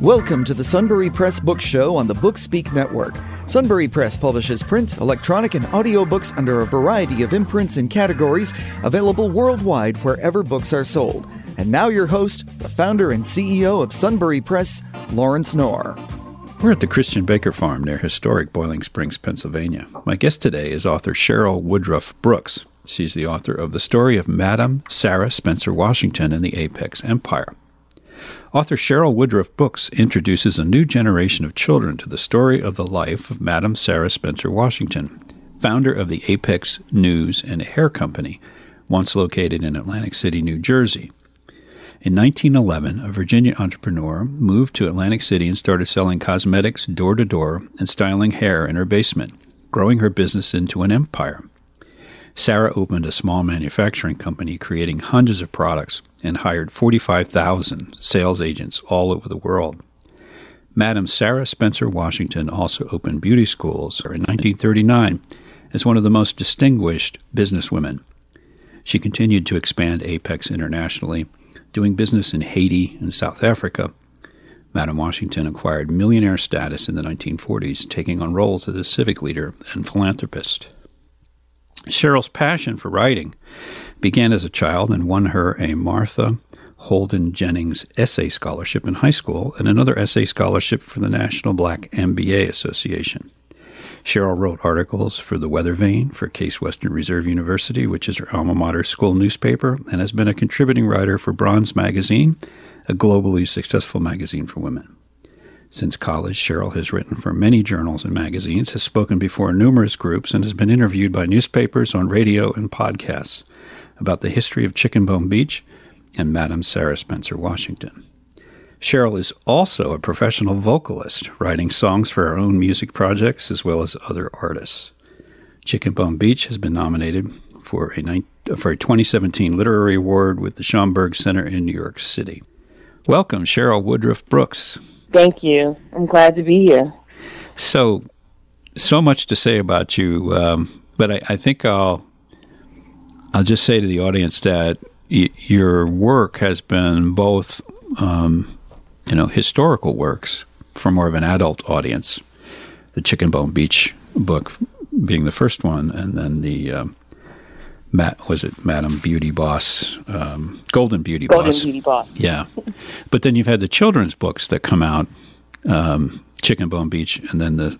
Welcome to the Sunbury Press Book Show on the Bookspeak Network. Sunbury Press publishes print, electronic, and audiobooks under a variety of imprints and categories available worldwide wherever books are sold. And now, your host, the founder and CEO of Sunbury Press, Lawrence Knorr. We're at the Christian Baker Farm near historic Boiling Springs, Pennsylvania. My guest today is author Cheryl Woodruff Brooks. She's the author of The Story of Madame Sara Spencer Washington and the Apex Empire. Author Cheryl Woodruff Brooks introduces a new generation of children to the story of the life of Madame Sara Spencer Washington, founder of the Apex News and Hair Company, once located in Atlantic City, New Jersey. In 1911, a Virginia entrepreneur moved to Atlantic City and started selling cosmetics door to door and styling hair in her basement, growing her business into an empire. Sara opened a small manufacturing company creating hundreds of products and hired 45,000 sales agents all over the world. Madam Sara Spencer Washington also opened beauty schools in 1939 as one of the most distinguished businesswomen. She continued to expand Apex internationally, doing business in Haiti and South Africa. Madam Washington acquired millionaire status in the 1940s, taking on roles as a civic leader and philanthropist. Cheryl's passion for writing began as a child and won her a Martha Holden Jennings Essay Scholarship in high school and another essay scholarship for the National Black MBA Association. Cheryl wrote articles for the Weathervane for Case Western Reserve University, which is her alma mater school newspaper, and has been a contributing writer for Bronze Magazine, a globally successful magazine for women. Since college, Cheryl has written for many journals and magazines, has spoken before numerous groups, and has been interviewed by newspapers, on radio, and podcasts about the history of Chicken Bone Beach and Madam Sara Spencer Washington. Cheryl is also a professional vocalist, writing songs for her own music projects as well as other artists. Chicken Bone Beach has been nominated for a, for a 2017 Literary Award with the Schomburg Center in New York City. Welcome, Cheryl Woodruff Brooks. Thank you. I'm glad to be here. So, so much to say about you, um, but I, I, think I'll I'll just say to the audience that y- your work has been both, um, you know, historical works for more of an adult audience. The Chicken Bone Beach book being the first one, and then the um, Matt was it Madam Beauty Boss, um, Golden Beauty Golden Boss. Beauty Boss. Yeah, but then you've had the children's books that come out, um, Chicken Bone Beach, and then the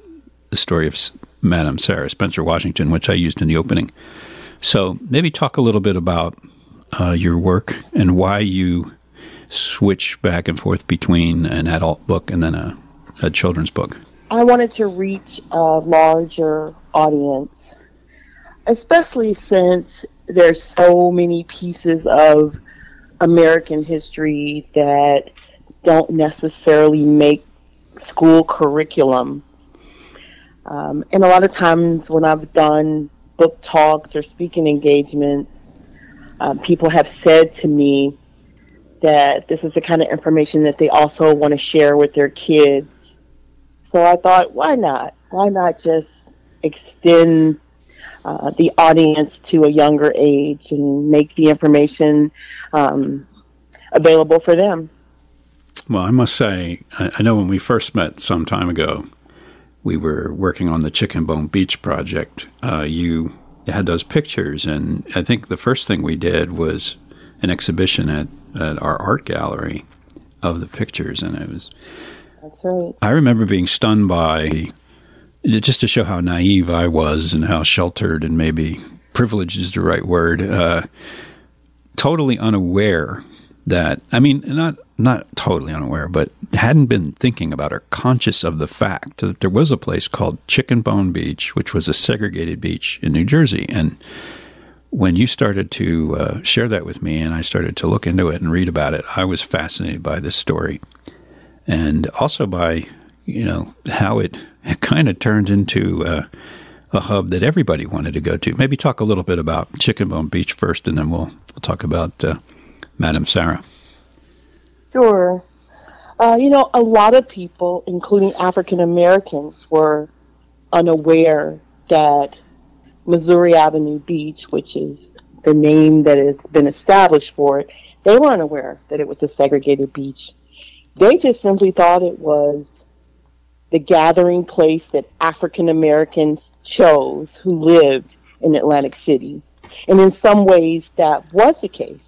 the story of Madam Sara Spencer Washington, which I used in the opening. So maybe talk a little bit about uh, your work and why you switch back and forth between an adult book and then a, a children's book. I wanted to reach a larger audience especially since there's so many pieces of American history that don't necessarily make school curriculum. Um, and a lot of times when I've done book talks or speaking engagements, um, people have said to me that this is the kind of information that they also want to share with their kids. So I thought, why not? Why not just extend uh, the audience to a younger age and make the information um, available for them. Well, I must say, I know when we first met some time ago, we were working on the Chicken Bone Beach project. Uh, you had those pictures, and I think the first thing we did was an exhibition at, at our art gallery of the pictures, and it was. That's right. I remember being stunned by just to show how naive I was and how sheltered and maybe privileged is the right word, uh, totally unaware that I mean not not totally unaware, but hadn't been thinking about or conscious of the fact that there was a place called Chicken Bone Beach, which was a segregated beach in New Jersey, and when you started to uh, share that with me and I started to look into it and read about it, I was fascinated by this story. And also by you know how it, it kind of turned into uh, a hub that everybody wanted to go to. Maybe talk a little bit about Chicken Bone Beach first, and then we'll we'll talk about uh, Madam Sara. Sure. Uh, you know, a lot of people, including African Americans, were unaware that Missouri Avenue Beach, which is the name that has been established for it, they were unaware that it was a segregated beach They just simply thought it was the gathering place that African Americans chose who lived in Atlantic City. And in some ways, that was the case.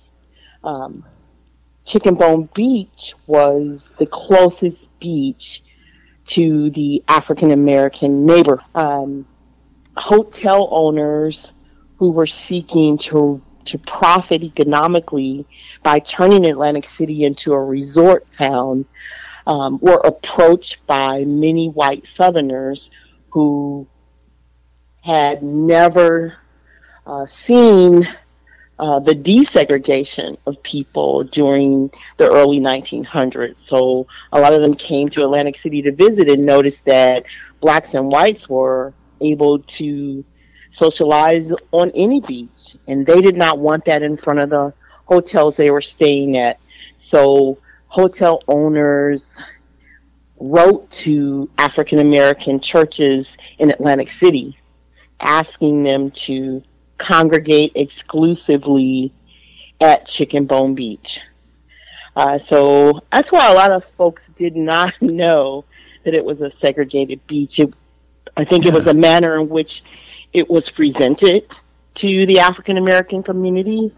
Um, Chicken Bone Beach was the closest beach to the African American neighbor. Um, hotel owners who were seeking to to profit economically by turning Atlantic City into a resort town um, were approached by many white Southerners who had never uh, seen uh, the desegregation of people during the early 1900s. So a lot of them came to Atlantic City to visit and noticed that blacks and whites were able to socialize on any beach, and they did not want that in front of the hotels they were staying at. So hotel owners wrote to African American churches in Atlantic City asking them to congregate exclusively at Chicken Bone Beach. Uh, so that's why a lot of folks did not know that it was a segregated beach. It, I think it was a manner in which it was presented to the African American community.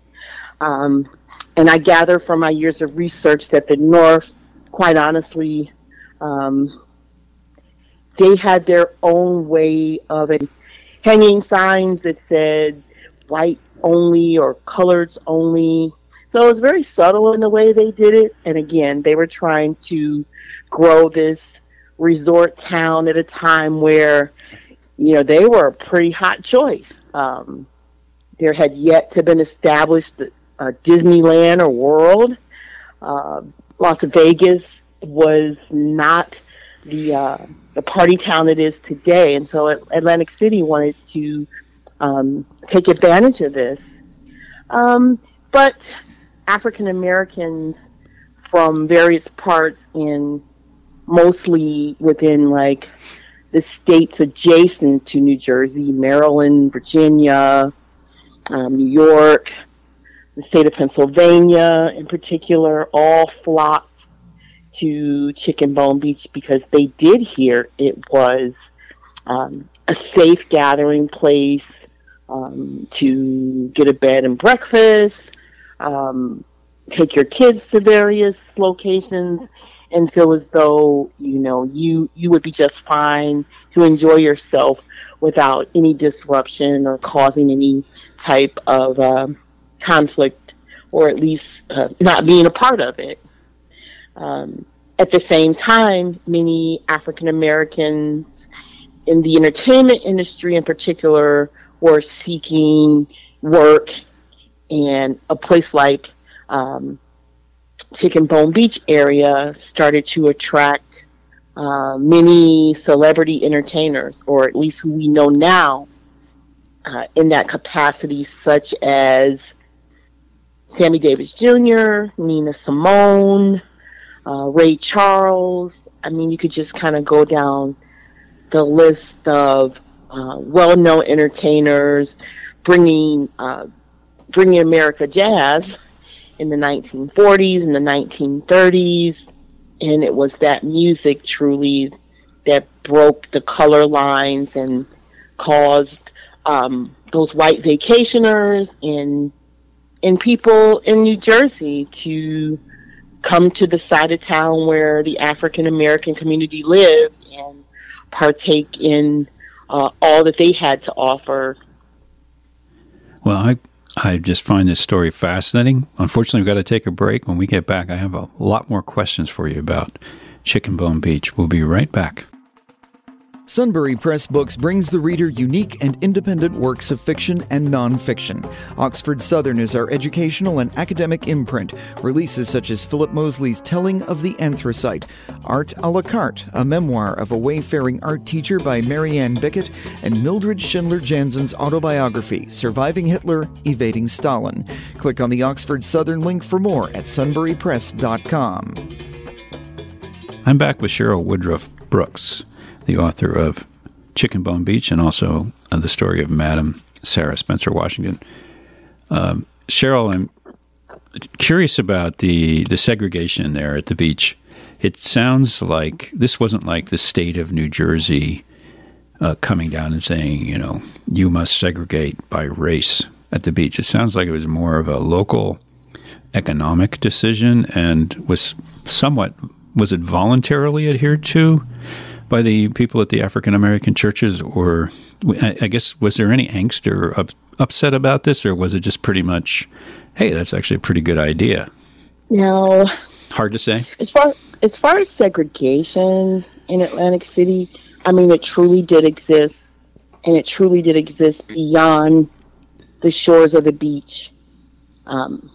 Um, and I gather from my years of research that the North, quite honestly, um, they had their own way of it, hanging signs that said white only or coloreds only. So it was very subtle in the way they did it. And again, they were trying to grow this resort town at a time where, you know, they were a pretty hot choice. Um, there had yet to been established uh, Disneyland or World. Uh, Las Vegas was not the uh, the party town it is today, and so Atlantic City wanted to um, take advantage of this. Um, but African Americans from various parts in mostly within like the states adjacent to New Jersey, Maryland, Virginia, um, New York, the state of Pennsylvania in particular, all flocked to Chicken Bone Beach because they did hear it was um, a safe gathering place um, to get a bed and breakfast, um, take your kids to various locations, and feel as though you know you you would be just fine to enjoy yourself without any disruption or causing any type of uh, conflict, or at least uh, not being a part of it. Um, at the same time, many African Americans in the entertainment industry, in particular, were seeking work, and a place like um, Chicken Bone Beach area started to attract uh, many celebrity entertainers, or at least who we know now uh, in that capacity, such as Sammy Davis Jr., Nina Simone, uh, Ray Charles. I mean, you could just kind of go down the list of uh, well-known entertainers, bringing uh, bringing America jazz in the 1940s and the 1930s, and it was that music truly that broke the color lines and caused um, those white vacationers and and people in New Jersey to come to the side of town where the African American community lived and partake in uh, all that they had to offer. Well, I I just find this story fascinating. Unfortunately, we've got to take a break. When we get back, I have a lot more questions for you about Chicken Bone Beach. We'll be right back. Sunbury Press Books brings the reader unique and independent works of fiction and nonfiction. Oxford Southern is our educational and academic imprint. Releases such as Philip Mosley's Telling of the Anthracite, Art a la carte, a memoir of a wayfaring art teacher by Marianne Bickett, and Mildred Schindler Jansen's autobiography, Surviving Hitler, Evading Stalin. Click on the Oxford Southern link for more at sunburypress.com. I'm back with Cheryl Woodruff Brooks the author of Chicken Bone Beach and also uh, the story of Madam Sara Spencer Washington. Um, Cheryl, I'm curious about the, the segregation there at the beach. it sounds like this wasn't like the state of New Jersey uh, coming down and saying, you know, you must segregate by race at the beach. It sounds like it was more of a local economic decision and was somewhat was it voluntarily adhered to by the people at the African American churches, or I guess was there any angst or up, upset about this, or was it just pretty much, hey, that's actually a pretty good idea? Now, hard to say. As far as far as segregation in Atlantic City, I mean, it truly did exist, and it truly did exist beyond the shores of the beach. Um,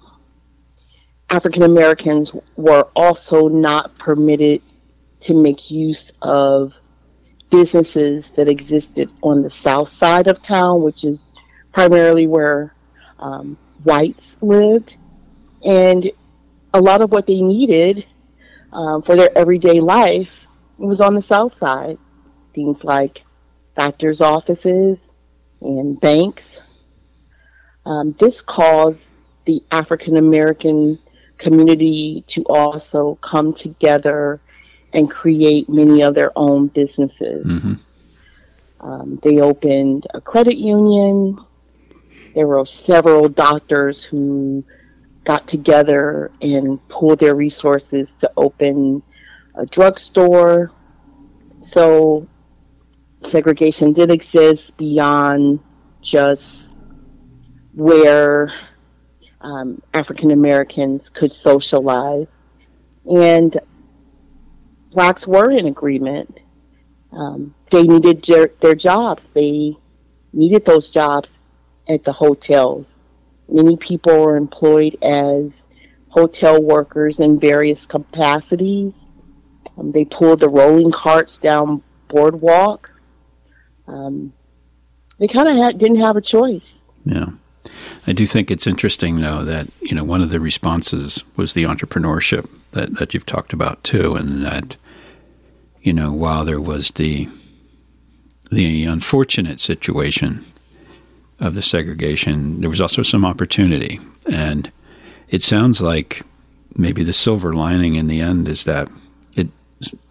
African Americans were also not permitted to make use of businesses that existed on the south side of town, which is primarily where um, whites lived. And a lot of what they needed um, for their everyday life was on the south side. Things like doctors' offices and banks. Um, this caused the African American community to also come together and create many of their own businesses. Mm-hmm. Um, they opened a credit union. There were several doctors who got together and pooled their resources to open a drugstore. So segregation did exist beyond just where um, African Americans could socialize. And blacks were in agreement. Um, they needed their, their jobs. They needed those jobs at the hotels. Many people were employed as hotel workers in various capacities. Um, they pulled the rolling carts down boardwalk. Um, they kind of didn't have a choice. Yeah. I do think it's interesting, though, that you know one of the responses was the entrepreneurship that, that you've talked about too, and that you know while there was the the unfortunate situation of the segregation, there was also some opportunity, and it sounds like maybe the silver lining in the end is that it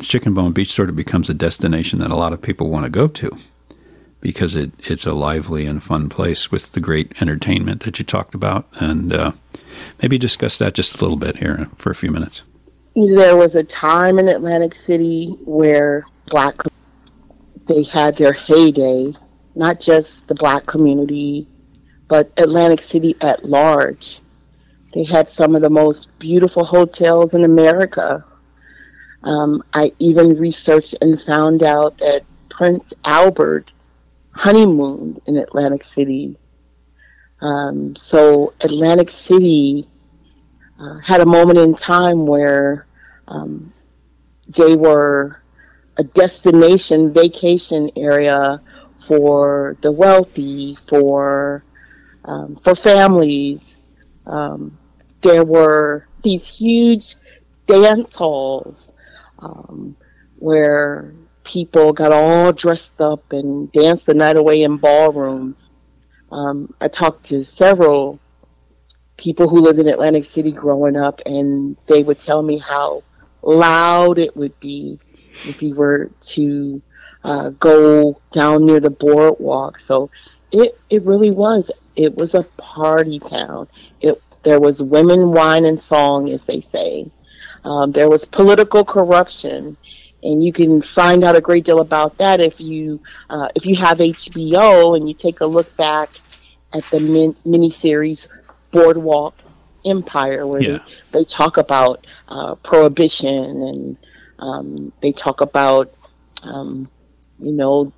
Chicken Bone Beach sort of becomes a destination that a lot of people want to go to because it, it's a lively and fun place with the great entertainment that you talked about. And uh, maybe discuss that just a little bit here for a few minutes. There was a time in Atlantic City where black they had their heyday, not just the black community, but Atlantic City at large. They had some of the most beautiful hotels in America. Um, I even researched and found out that Prince Albert honeymooned in Atlantic City. Um, so Atlantic City uh, had a moment in time where um, they were a destination vacation area for the wealthy, for um, for families. Um, there were these huge dance halls um, where people got all dressed up and danced the night away in ballrooms. Um, I talked to several people who lived in Atlantic City growing up, and they would tell me how loud it would be if you were to uh, go down near the boardwalk. So it it really was. It was a party town. It there was women, wine, and song, as they say. Um, there was political corruption and you can find out a great deal about that if you uh, if you have HBO and you take a look back at the min- miniseries Boardwalk Empire, where yeah. they, they talk about uh, prohibition and um, they talk about um, you know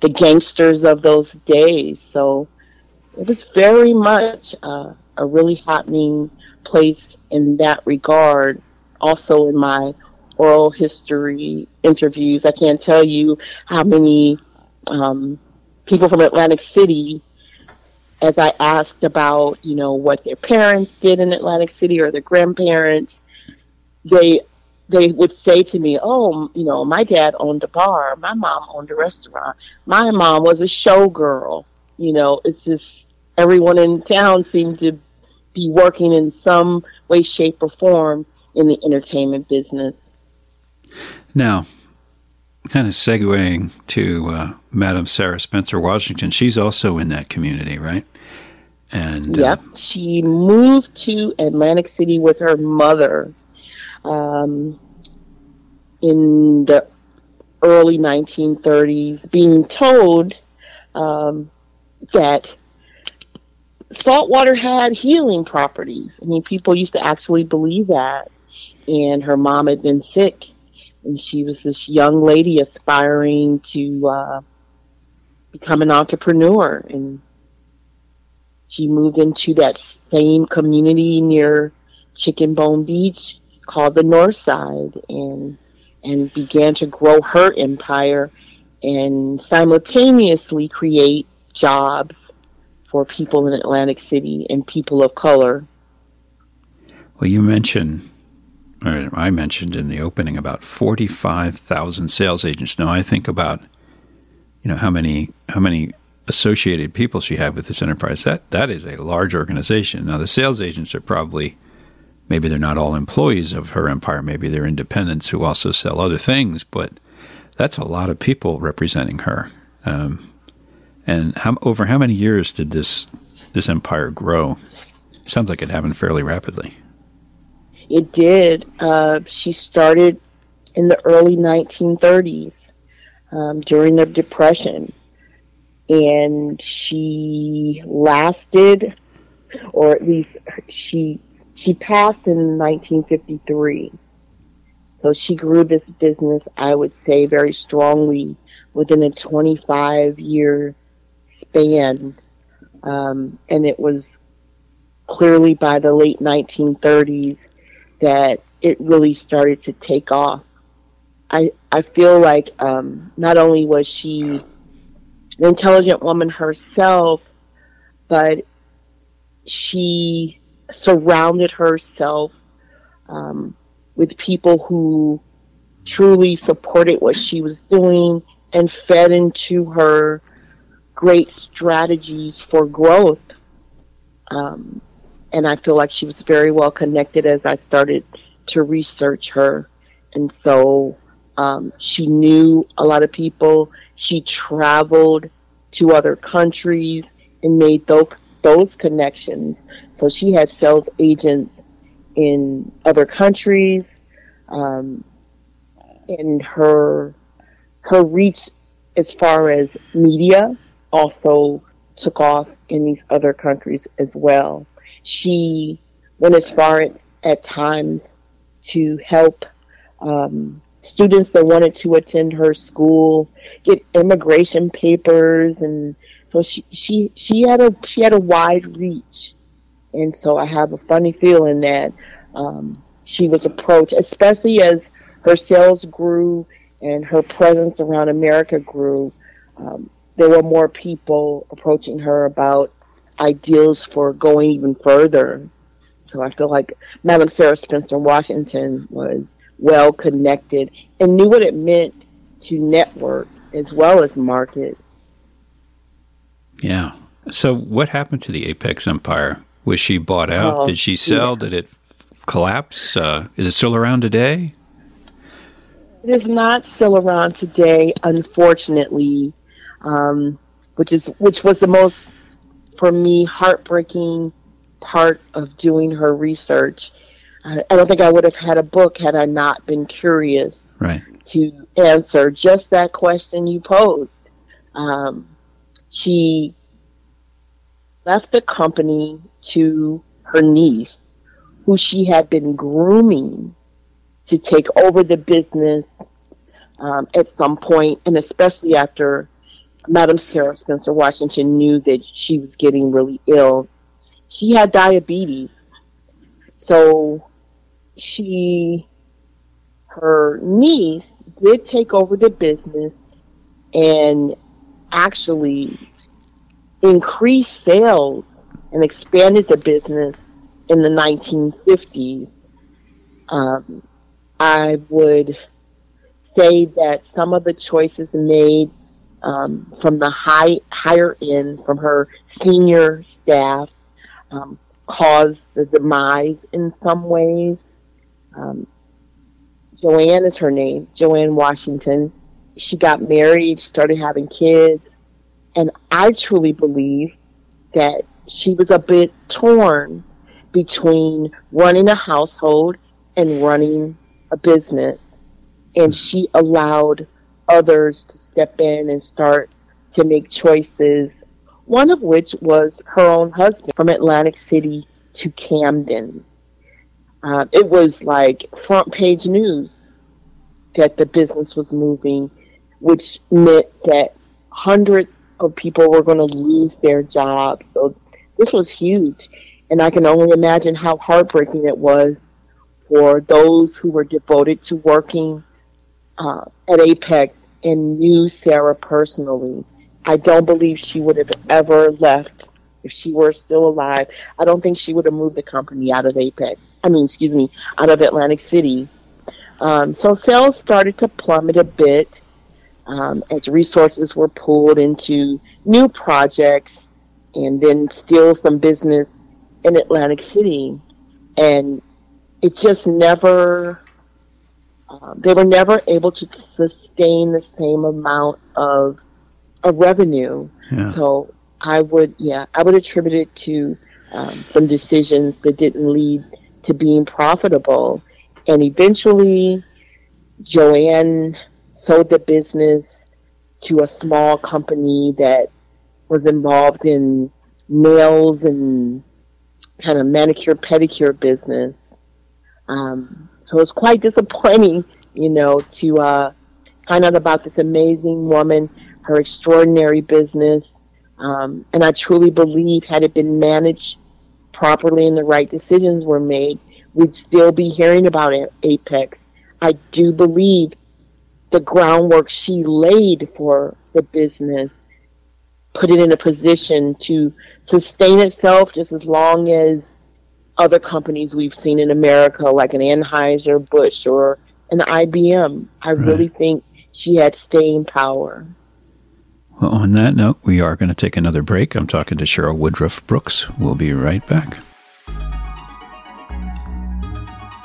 the gangsters of those days. So it was very much uh, a really happening place in that regard. Also in my oral history interviews. I can't tell you how many um, people from Atlantic City, as I asked about, you know, what their parents did in Atlantic City or their grandparents, they they would say to me, "Oh, you know, my dad owned a bar, my mom owned a restaurant, my mom was a showgirl." You know, it's just everyone in town seemed to be working in some way, shape, or form in the entertainment business. Now, kind of segueing to uh, Madam Sara Spencer Washington, she's also in that community, right? And uh, yep, uh, she moved to Atlantic City with her mother um, in the early 1930s, being told um, that saltwater had healing properties. I mean, people used to actually believe that. And her mom had been sick, and she was this young lady aspiring to uh, become an entrepreneur. And she moved into that same community near Chicken Bone Beach called the North Side, and and began to grow her empire and simultaneously create jobs for people in Atlantic City and people of color. Well, you mentioned, I mentioned in the opening about 45,000 sales agents. Now I think about, you know, how many, how many associated people she had with this enterprise. That, that is a large organization. Now the sales agents are probably, maybe they're not all employees of her empire. Maybe they're independents who also sell other things, but that's a lot of people representing her. Um, and how, over how many years did this this empire grow? Sounds like it happened fairly rapidly. It did. Uh, she started in the early 1930s um, during the Depression, and she lasted, or at least she she passed in 1953. So she grew this business, I would say, very strongly within a 25 year span. Um, and it was clearly by the late 1930s that it really started to take off. I, I feel like um, not only was she an intelligent woman herself, but she surrounded herself um, with people who truly supported what she was doing and fed into her great strategies for growth. Um, and I feel like she was very well connected as I started to research her. And so um, she knew a lot of people. She traveled to other countries and made those, those connections. So she had sales agents in other countries. Um, and her her reach as far as media also took off in these other countries as well. She went as far as, at times to help um, students that wanted to attend her school get immigration papers, and so she she she had a she had a wide reach, and so I have a funny feeling that um, she was approached, especially as her sales grew and her presence around America grew. Um, there were more people approaching her about ideals for going even further. So I feel like Madam Sara Spencer Washington was well connected and knew what it meant to network as well as market. Yeah. So what happened to the Apex Empire? Was she bought out? Oh, Did she sell? Yeah. Did it collapse? Uh, is it still around today? It is not still around today, unfortunately um, which is which was the most for me heartbreaking part of doing her research. I, don't think I would have had a book had I not been curious right. to answer just that question you posed. Um, she left the company to her niece, who she had been grooming to take over the business um, at some point, and especially after Madam Sara Spencer Washington knew that she was getting really ill. She had diabetes. So she, her niece did take over the business and actually increased sales and expanded the business in the 1950s. Um, I would say that some of the choices made um, from the high higher end, from her senior staff, um, caused the demise in some ways. Um, Joanne is her name, Joanne Washington. She got married, started having kids, and I truly believe that she was a bit torn between running a household and running a business. And she allowed others to step in and start to make choices, one of which was her own husband from Atlantic City to Camden. Uh, it was like front page news that the business was moving, which meant that hundreds of people were going to lose their jobs. So this was huge. And I can only imagine how heartbreaking it was for those who were devoted to working uh, at Apex and knew Sara personally. I don't believe she would have ever left if she were still alive. I don't think she would have moved the company out of Apex. I mean, excuse me, out of Atlantic City. Um, so sales started to plummet a bit um, as resources were pulled into new projects and then still some business in Atlantic City. And it just never, uh, they were never able to sustain the same amount of, of revenue. Yeah. So I would, yeah, I would attribute it to um, some decisions that didn't lead to being profitable. And eventually, Joanne sold the business to a small company that was involved in nails and kind of manicure pedicure business. Um, so it's quite disappointing, you know, to uh, find out about this amazing woman, her extraordinary business. Um, and I truly believe, had it been managed properly and the right decisions were made, we'd still be hearing about Apex. I do believe the groundwork she laid for the business put it in a position to sustain itself just as long as other companies we've seen in America, like an Anheuser Busch or an IBM. I right. really think she had staying power. Well, on that note, we are going to take another break. I'm talking to Cheryl Woodruff Brooks. We'll be right back.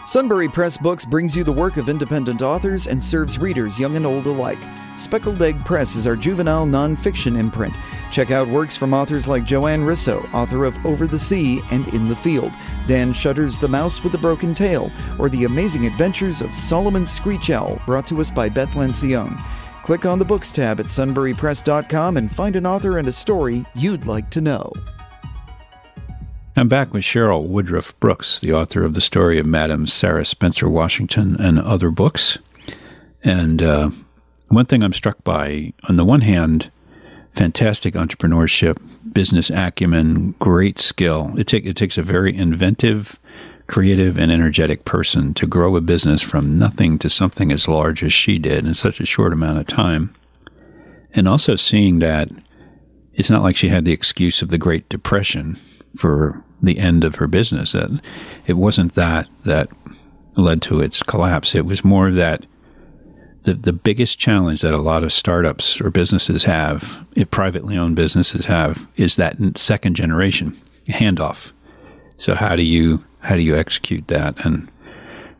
Sunbury Press Books brings you the work of independent authors and serves readers young and old alike. Speckled Egg Press is our juvenile nonfiction imprint. Check out works from authors like Joanne Risso, author of Over the Sea and In the Field, Dan Shutter's The Mouse with the Broken Tail, or The Amazing Adventures of Solomon Screech Owl, brought to us by Beth Lancione. Click on the Books tab at sunburypress.com and find an author and a story you'd like to know. I'm back with Cheryl Woodruff Brooks, the author of the story of Madam Sara Spencer Washington and other books. And uh, one thing I'm struck by, on the one hand, fantastic entrepreneurship, business acumen, great skill. It, take, it takes a very inventive, creative, and energetic person to grow a business from nothing to something as large as she did in such a short amount of time. And also seeing that it's not like she had the excuse of the Great Depression for the end of her business. That it wasn't that that led to its collapse. It was more that the the biggest challenge that a lot of startups or businesses have, if privately owned businesses have, is that second generation handoff. So how do you how do you execute that and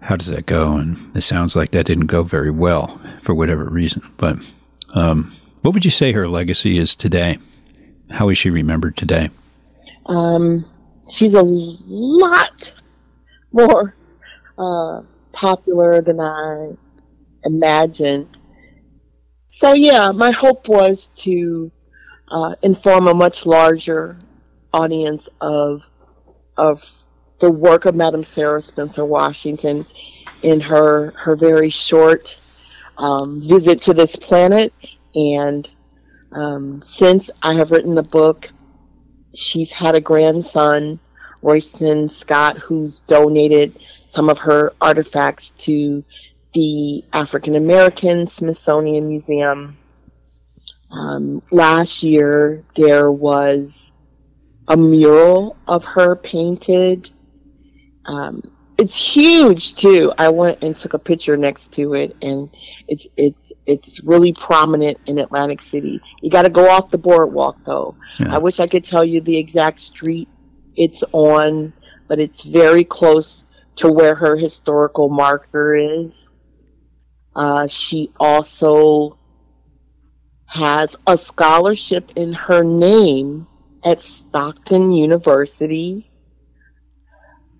how does that go? And it sounds like that didn't go very well for whatever reason. But um, what would you say her legacy is today? How is she remembered today? Um, she's a lot more uh, popular than I imagined. So yeah, my hope was to uh, inform a much larger audience of of the work of Madam Sara Spencer Washington in her her very short um, visit to this planet. And um, since I have written the book, she's had a grandson, Royston Scott, who's donated some of her artifacts to the African American Smithsonian Museum. Um, last year, there was a mural of her painted. Um, it's huge too. I went and took a picture next to it, and it's it's it's really prominent in Atlantic City. You got to go off the boardwalk though. Yeah. I wish I could tell you the exact street it's on, but it's very close to where her historical marker is. Uh, she also has a scholarship in her name at Stockton University.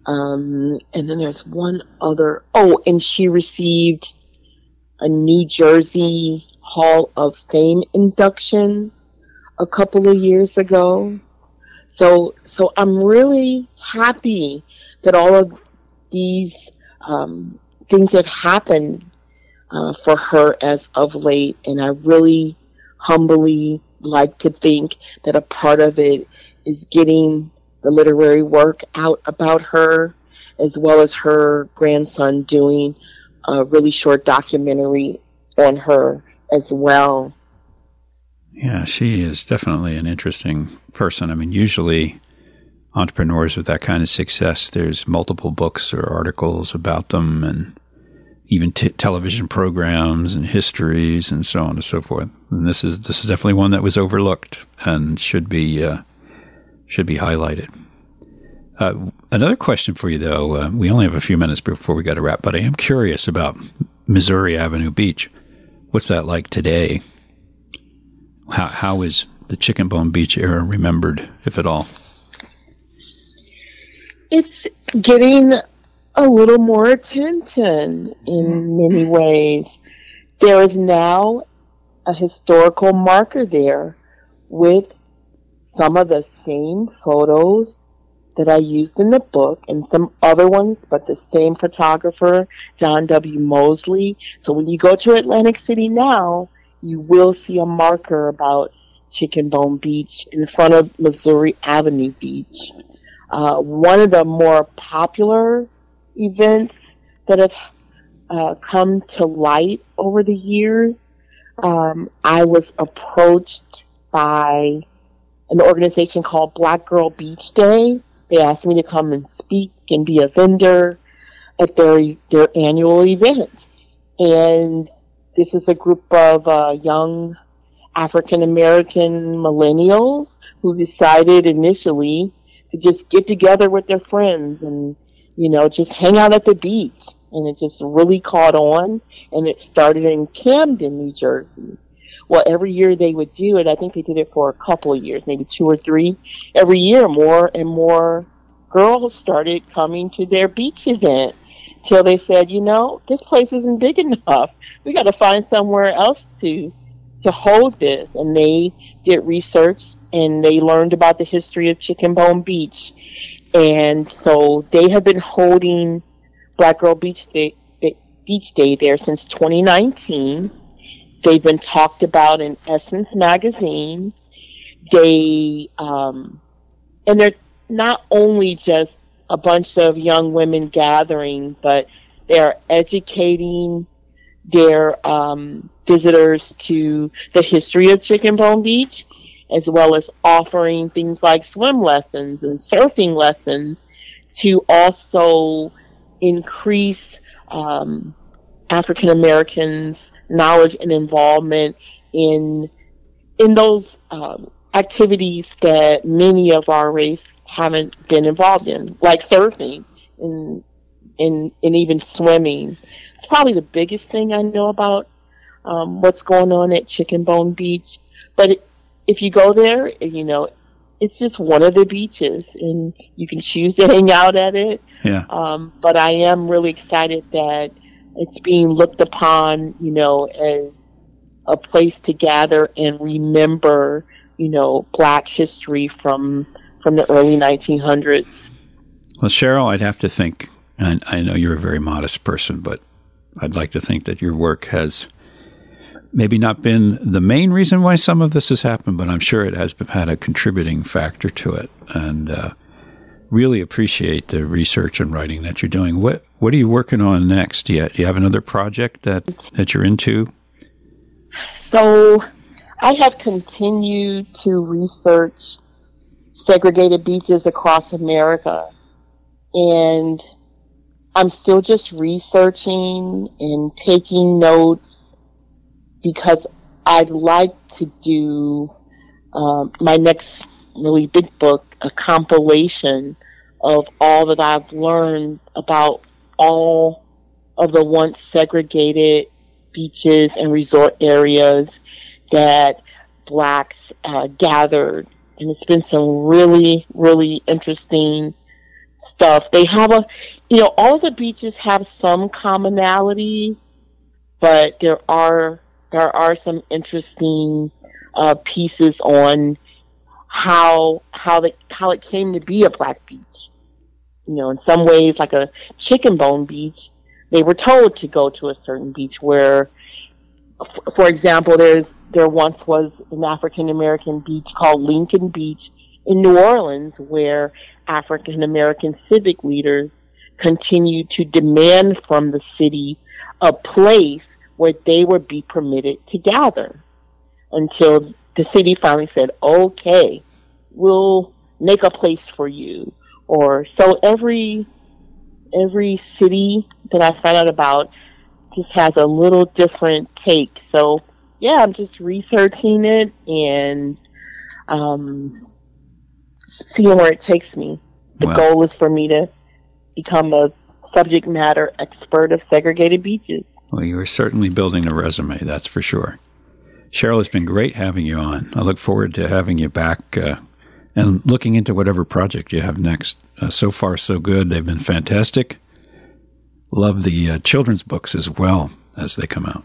Um, and then there's one other. Oh, and she received a New Jersey Hall of Fame induction a couple of years ago. So, so I'm really happy that all of these um, things have happened uh, for her as of late, and I really humbly like to think that a part of it is getting the literary work out about her, as well as her grandson doing a really short documentary on her as well. Yeah, she is definitely an interesting person. I mean, usually entrepreneurs with that kind of success, there's multiple books or articles about them and even t- television programs and histories and so on and so forth. And this is this is definitely one that was overlooked and should be uh, should be highlighted. Uh, another question for you, though. Uh, we only have a few minutes before we got to wrap, but I am curious about Missouri Avenue Beach. What's that like today? How how is the Chicken Bone Beach era remembered, if at all? It's getting a little more attention in many ways. There is now a historical marker there with some of the same photos that I used in the book and some other ones, but the same photographer, John W. Mosley. So when you go to Atlantic City now, you will see a marker about Chicken Bone Beach in front of Missouri Avenue Beach. Uh, one of the more popular events that have uh, come to light over the years. Um, I was approached by an organization called Black Girl Beach Day. They asked me to come and speak and be a vendor at their their annual event. And this is a group of uh, young African American millennials who decided initially to just get together with their friends and you know, just hang out at the beach. And it just really caught on. And it started in Camden, New Jersey. Well, every year they would do it. I think they did it for a couple of years, maybe two or three. Every year, more and more girls started coming to their beach event till they said, you know, this place isn't big enough. We got to find somewhere else to to hold this. And they did research and they learned about the history of Chicken Bone Beach and so they have been holding Black Girl Beach Day, Beach Day there since 2019. They've been talked about in Essence magazine. They, um, and they're not only just a bunch of young women gathering, but they're educating their um, visitors to the history of Chicken Bone Beach as well as offering things like swim lessons and surfing lessons to also increase um, African Americans' knowledge and involvement in in those um, activities that many of our race haven't been involved in, like surfing and and and even swimming. It's probably the biggest thing I know about um, what's going on at Chicken Bone Beach. But it, if you go there, you know, it's just one of the beaches, and you can choose to hang out at it. Yeah. Um, but I am really excited that it's being looked upon, you know, as a place to gather and remember, you know, Black history from from the early 1900s. Well, Cheryl, I'd have to think. I, I know you're a very modest person, but I'd like to think that your work has maybe not been the main reason why some of this has happened, but I'm sure it has had a contributing factor to it. And uh, really appreciate the research and writing that you're doing. What What are you working on next? Do you, do you have another project that that you're into? So, I have continued to research segregated beaches across America, and I'm still just researching and taking notes because I'd like to do um, my next really big book, a compilation of all that I've learned about all of the once segregated beaches and resort areas that blacks uh, gathered. And it's been some really, really interesting stuff. They have a, you know, all the beaches have some commonalities, but there are there are some interesting uh, pieces on how how the how it came to be a black beach. You know, in some ways, like a chicken bone beach, they were told to go to a certain beach where, for example, there's there once was an African American beach called Lincoln Beach in New Orleans where African American civic leaders continued to demand from the city a place where they would be permitted to gather until the city finally said, okay, we'll make a place for you. Or so every every city that I found out about just has a little different take. So yeah, I'm just researching it and um, seeing where it takes me. The Wow. goal is for me to become a subject matter expert of segregated beaches. Well, you are certainly building a resume, that's for sure. Cheryl, it's been great having you on. I look forward to having you back uh, and looking into whatever project you have next. Uh, so far, so good. They've been fantastic. Love the uh, children's books as well as they come out.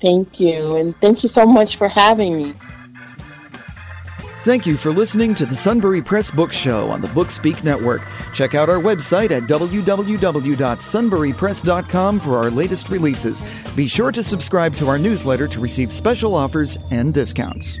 Thank you, and thank you so much for having me. Thank you for listening to the Sunbury Press Book Show on the Bookspeak Network. Check out our website at www.sunburypress.com for our latest releases. Be sure to subscribe to our newsletter to receive special offers and discounts.